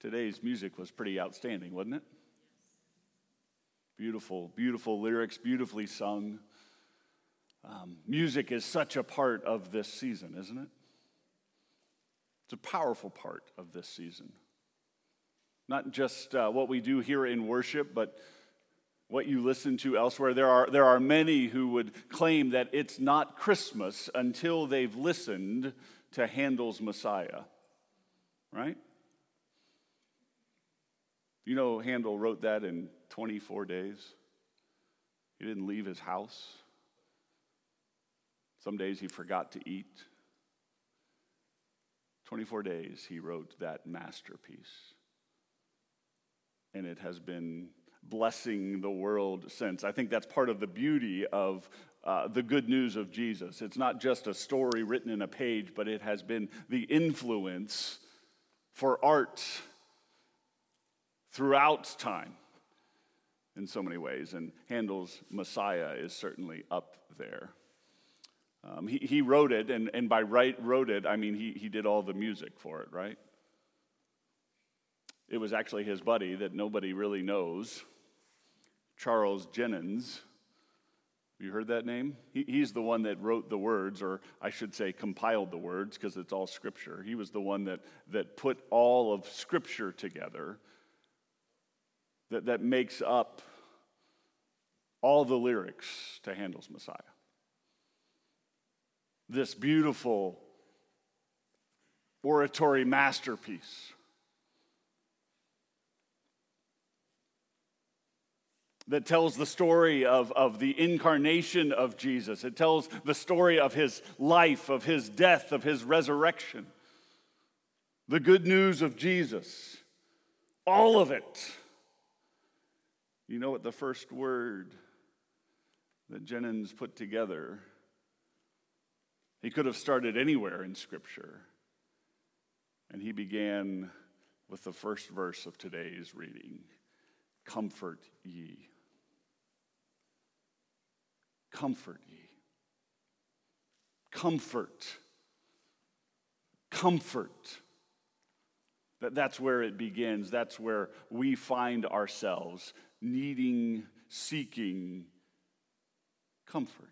Today's music was pretty outstanding, wasn't it? Beautiful, beautiful lyrics, beautifully sung. Um, music is such a part of this season, isn't it? It's a powerful part of this season. Not just uh, what we do here in worship, but what you listen to elsewhere. There are, there are many who would claim that it's not Christmas until they've listened to Handel's Messiah, right? You know, Handel wrote that in 24 days. He didn't leave his house. Some days he forgot to eat. 24 days he wrote that masterpiece. And it has been blessing the world since. I think that's part of the beauty of uh, the good news of Jesus. It's not just a story written in a page, but it has been the influence for art throughout time in so many ways. And Handel's Messiah is certainly up there. Um, he, he wrote it, and, and by right wrote it, I mean he, he did all the music for it, right? It was actually his buddy that nobody really knows Charles Jennens. You heard that name? He, he's the one that wrote the words, or I should say, compiled the words, because it's all scripture. He was the one that, that put all of scripture together that, that makes up all the lyrics to Handel's Messiah. This beautiful oratory masterpiece that tells the story of, of the incarnation of Jesus. It tells the story of his life, of his death, of his resurrection. The good news of Jesus. All of it. You know what the first word that Jennens put together? He could have started anywhere in Scripture. And he began with the first verse of today's reading Comfort ye. Comfort ye. Comfort. Comfort. That, that's where it begins. That's where we find ourselves needing, seeking comfort.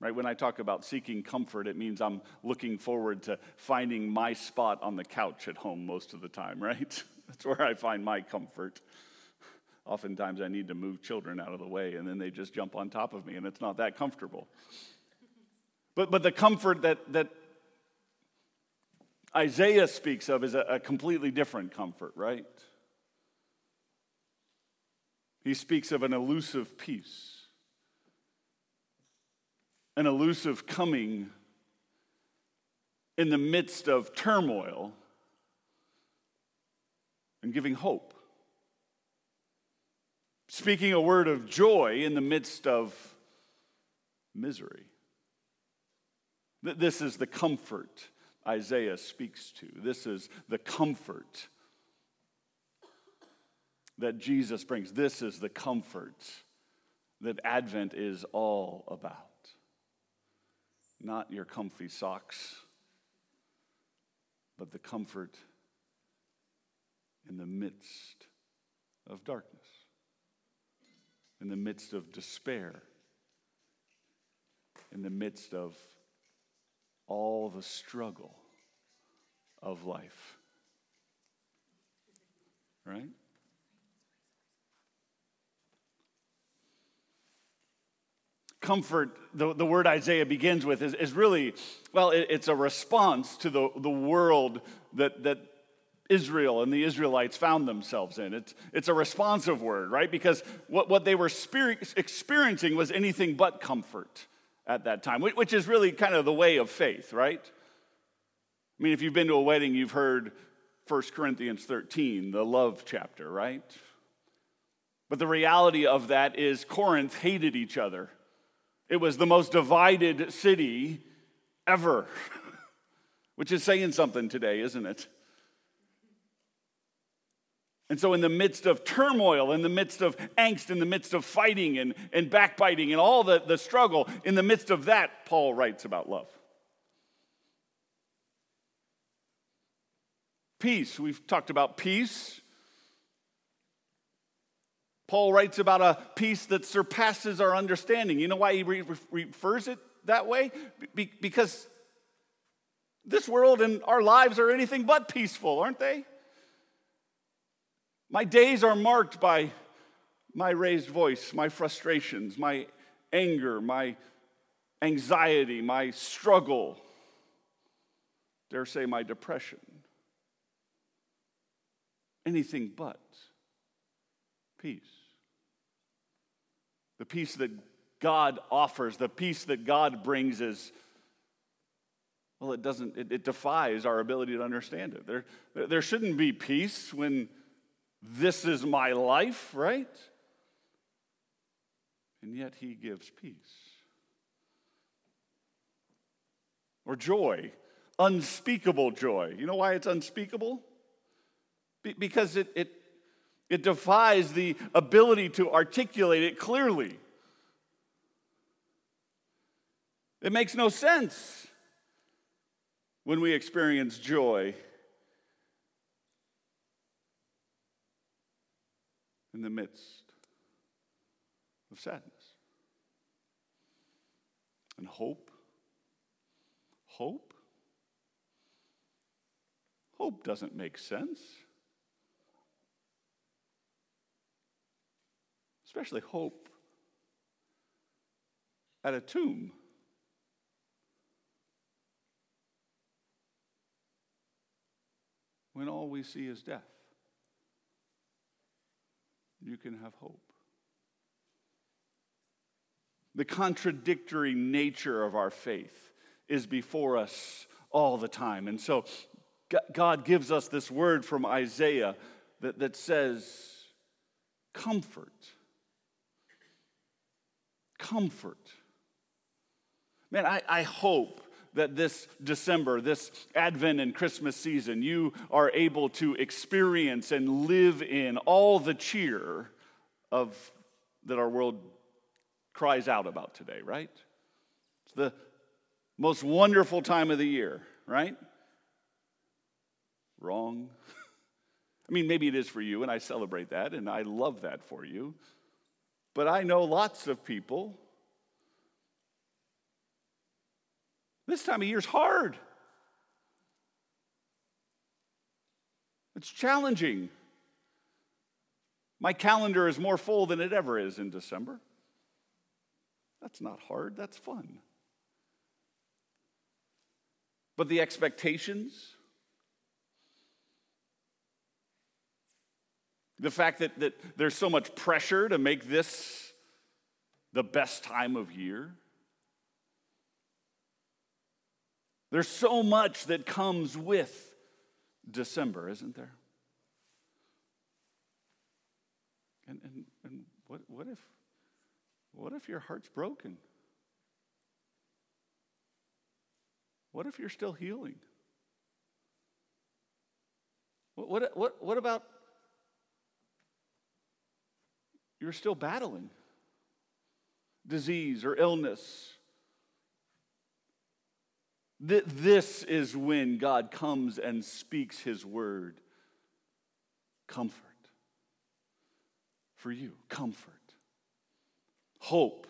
Right? When I talk about seeking comfort, it means I'm looking forward to finding my spot on the couch at home most of the time, right? That's where I find my comfort. Oftentimes, I need to move children out of the way, and then they just jump on top of me, and it's not that comfortable. But, but the comfort that, that Isaiah speaks of is a, a completely different comfort, right? He speaks of an elusive peace, an elusive coming in the midst of turmoil and giving hope speaking a word of joy in the midst of misery. This is the comfort Isaiah speaks to. This is the comfort that Jesus brings. This is the comfort that Advent is all about. Not your comfy socks, but the comfort in the midst of darkness in the midst of despair, in the midst of all the struggle of life. Right? Comfort, the, the word Isaiah begins with, is, is really, well, it, it's a response to the, the world that, that Israel and the Israelites found themselves in. It's, it's a responsive word, right? Because what, what they were experiencing was anything but comfort at that time, which is really kind of the way of faith, right? I mean, if you've been to a wedding, you've heard 1 Corinthians 13, the love chapter, right? But the reality of that is Corinth hated each other. It was the most divided city ever, which is saying something today, isn't it? And so, in the midst of turmoil, in the midst of angst, in the midst of fighting and, and backbiting and all the, the struggle, in the midst of that, Paul writes about love. peace. We've talked about peace. Paul writes about a peace that surpasses our understanding. You know why he re- refers it that way? Be- because this world and our lives are anything but peaceful, aren't they? My days are marked by my raised voice, my frustrations, my anger, my anxiety, my struggle, dare say my depression. Anything but peace. The peace that God offers, the peace that God brings is, well, it doesn't, it, it defies our ability to understand it. There, there shouldn't be peace when this is my life, right? And yet he gives peace. Or joy, unspeakable joy. You know why it's unspeakable? Be- because it, it, it defies the ability to articulate it clearly. It makes no sense when we experience joy in the midst of sadness. And hope. Hope? Hope doesn't make sense. Especially hope at a tomb. When all we see is death, you can have hope the contradictory nature of our faith is before us all the time. And so God gives us this word from Isaiah that, that says, comfort. Comfort. Man, I, I hope that this December, this Advent and Christmas season, you are able to experience and live in all the cheer of that our world cries out about today, right? It's the most wonderful time of the year, right? Wrong. I mean, maybe it is for you, and I celebrate that, and I love that for you. But I know lots of people. This time of year is hard. It's challenging. My calendar is more full than it ever is in December. That's not hard, that's fun. But the expectations, the fact that, that there's so much pressure to make this the best time of year, there's so much that comes with December, isn't there? And, and, and what, what if what if your heart's broken? What if you're still healing? What, what, what, what about you're still battling disease or illness? This is when God comes and speaks his word. Comfort. For you, comfort hope,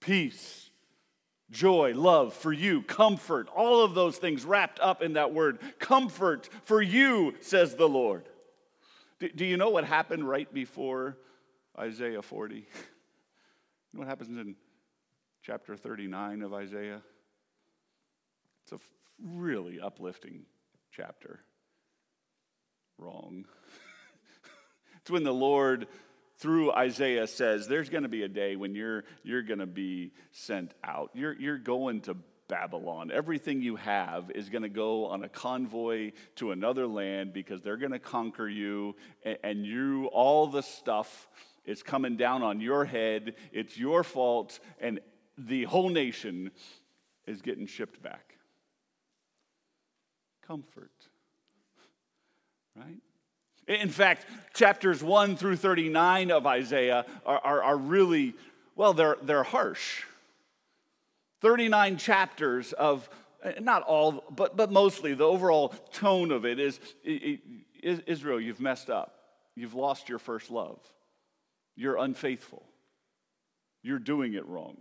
peace, joy, love for you, comfort, all of those things wrapped up in that word. Comfort for you, says the Lord. Do, you know what happened right before Isaiah 40? You know what happens in chapter 39 of Isaiah? It's a really uplifting chapter. Wrong. it's when the Lord through Isaiah says there's going to be a day when you're, you're going to be sent out. You're, you're going to Babylon. Everything you have is going to go on a convoy to another land because they're going to conquer you, and, and you, all the stuff is coming down on your head. It's your fault, and the whole nation is getting shipped back. Comfort, right? In fact, chapters 1 through 39 of Isaiah are, are, are really, well, they're, they're harsh. 39 chapters of uh, not all, but, but mostly the overall tone of it is Israel, you've messed up. You've lost your first love. You're unfaithful. You're doing it wrong.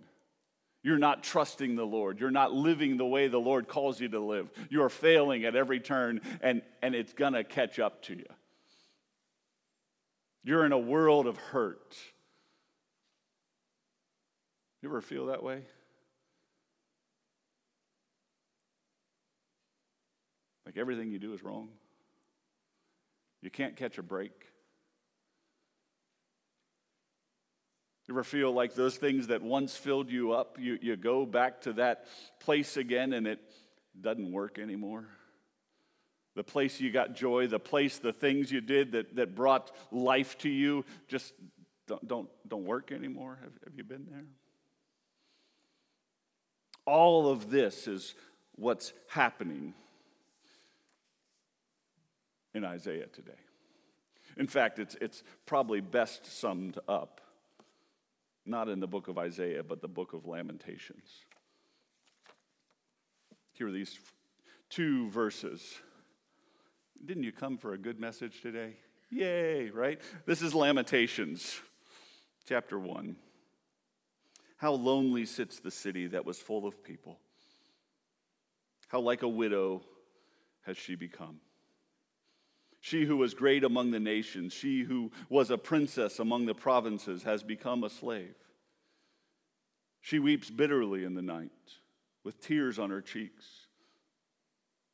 You're not trusting the Lord. You're not living the way the Lord calls you to live. You're failing at every turn, and, and it's going to catch up to you. You're in a world of hurt. You ever feel that way? Like everything you do is wrong. You can't catch a break. You ever feel like those things that once filled you up, you, you go back to that place again and it doesn't work anymore? The place you got joy, the place, the things you did that, that brought life to you just don't, don't, don't work anymore? Have, have you been there? All of this is what's happening in Isaiah today. In fact, it's, it's probably best summed up not in the book of Isaiah, but the book of Lamentations. Here are these two verses. Didn't you come for a good message today? Yay, right? This is Lamentations, chapter 1. How lonely sits the city that was full of people. How like a widow has she become. She who was great among the nations, she who was a princess among the provinces, has become a slave. She weeps bitterly in the night, with tears on her cheeks.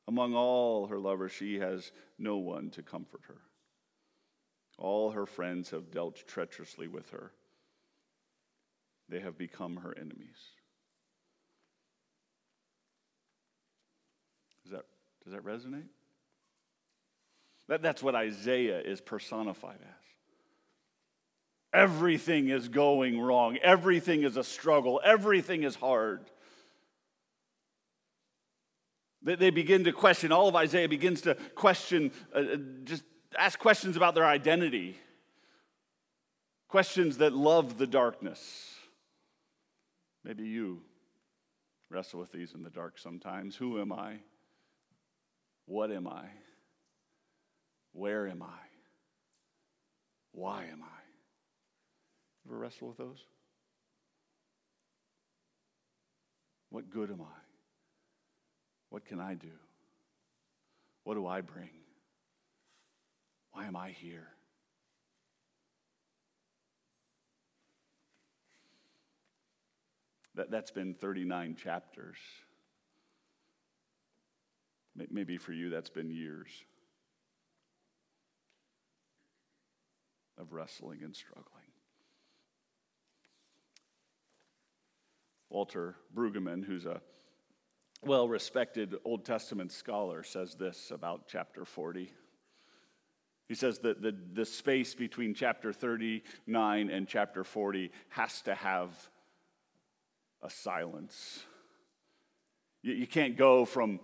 Among all her lovers, she has no one to comfort her. All her friends have dealt treacherously with her, they have become her enemies. Does that, does that resonate? That, that's what Isaiah is personified as. Everything is going wrong. Everything is a struggle. Everything is hard. They, they begin to question, all of Isaiah begins to question, uh, uh, just ask questions about their identity, questions that love the darkness. Maybe you wrestle with these in the dark sometimes. Who am I? What am I? Where am I? Why am I? Ever wrestle with those? What good am I? What can I do? What do I bring? Why am I here? That, that's been 39 chapters. Maybe for you, that's been years. Of wrestling and struggling. Walter Brueggemann, who's a well respected Old Testament scholar, says this about chapter 40. He says that the, the space between chapter 39 and chapter 40 has to have a silence. You, you can't go from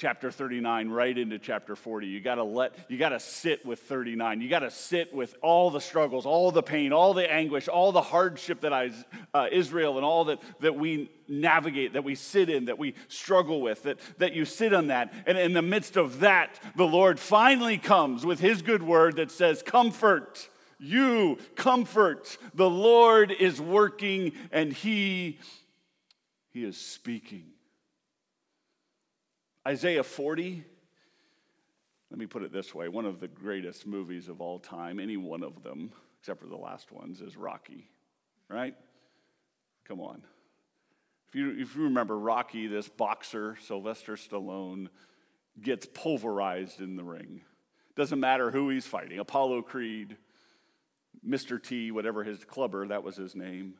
chapter 39 right into chapter 40 you got to let you got to sit with 39 you got to sit with all the struggles all the pain all the anguish all the hardship that I, uh, israel and all that, that we navigate that we sit in that we struggle with that, that you sit on that. And in the midst of that the lord finally comes with his good word that says comfort you comfort. The lord is working and he he is speaking Isaiah 40, let me put it this way one of the greatest movies of all time, any one of them, except for the last ones, is Rocky, right? Come on. If you, if you remember Rocky, this boxer, Sylvester Stallone, gets pulverized in the ring. Doesn't matter who he's fighting Apollo Creed, Mr. T, whatever his Clubber, that was his name.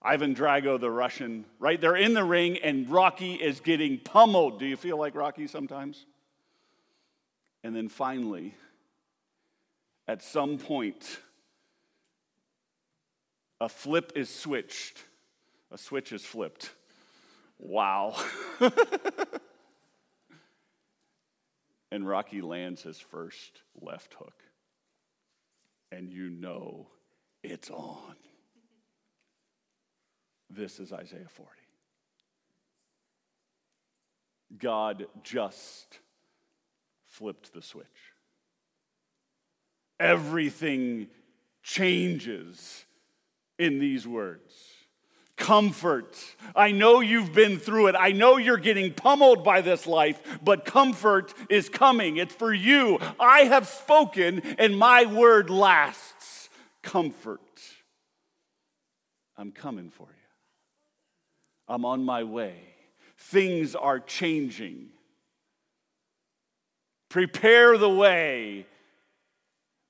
Ivan Drago, the Russian, right? They're in the ring and Rocky is getting pummeled. Do you feel like Rocky sometimes? And then finally, at some point, a flip is switched. A switch is flipped. Wow. and Rocky lands his first left hook. And you know it's on. This is Isaiah 40. God just flipped the switch. Everything changes in these words. Comfort. I know you've been through it. I know you're getting pummeled by this life, but comfort is coming. It's for you. I have spoken, and my word lasts. Comfort. I'm coming for you. I'm on my way. Things are changing. Prepare the way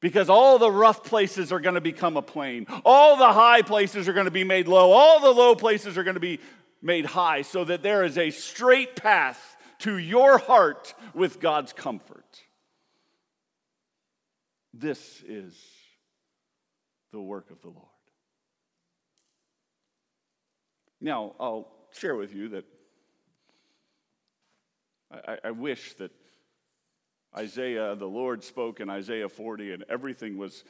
because all the rough places are going to become a plain. All the high places are going to be made low. All the low places are going to be made high so that there is a straight path to your heart with God's comfort. This is the work of the Lord. Now, I'll share with you that I, I wish that Isaiah, the Lord spoke in Isaiah 40, and everything was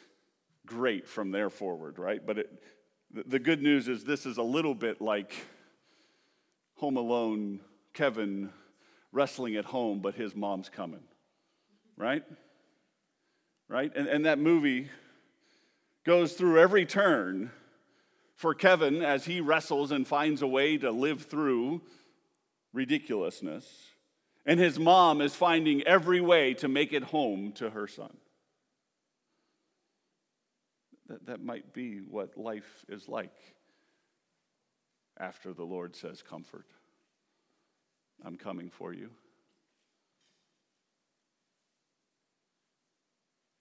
great from there forward, right? But it, the good news is this is a little bit like Home Alone, Kevin wrestling at home, but his mom's coming, right? Right? And, and that movie goes through every turn for Kevin as he wrestles and finds a way to live through ridiculousness. And his mom is finding every way to make it home to her son. That, that might be what life is like after the Lord says, Comfort. I'm coming for you.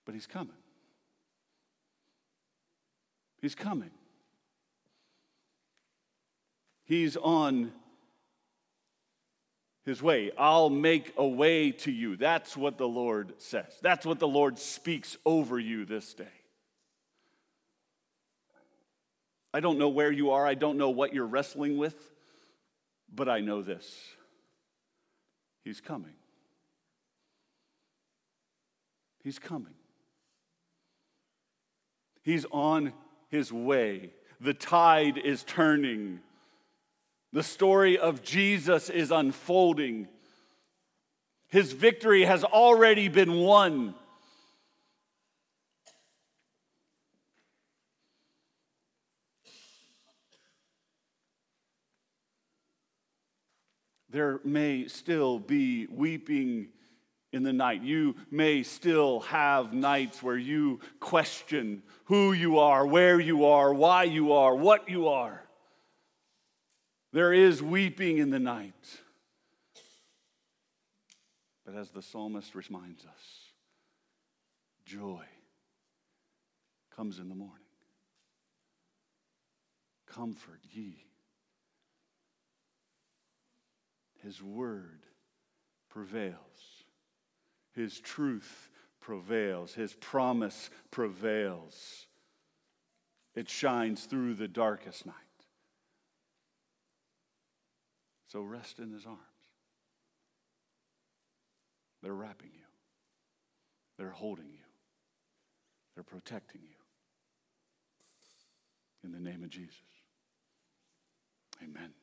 But he's coming. He's coming. He's on his way. I'll make a way to you. That's what the Lord says. That's what the Lord speaks over you this day. I don't know where you are, I don't know what you're wrestling with, but I know this He's coming. He's coming. He's on his way. The tide is turning. The story of Jesus is unfolding. His victory has already been won. There may still be weeping in the night. You may still have nights where you question who you are, where you are, why you are, what you are. There is weeping in the night. But as the psalmist reminds us, joy comes in the morning. Comfort ye. His word prevails. His truth prevails. His promise prevails. It shines through the darkest night. So rest in his arms. They're wrapping you, they're holding you, they're protecting you. In the name of Jesus. Amen.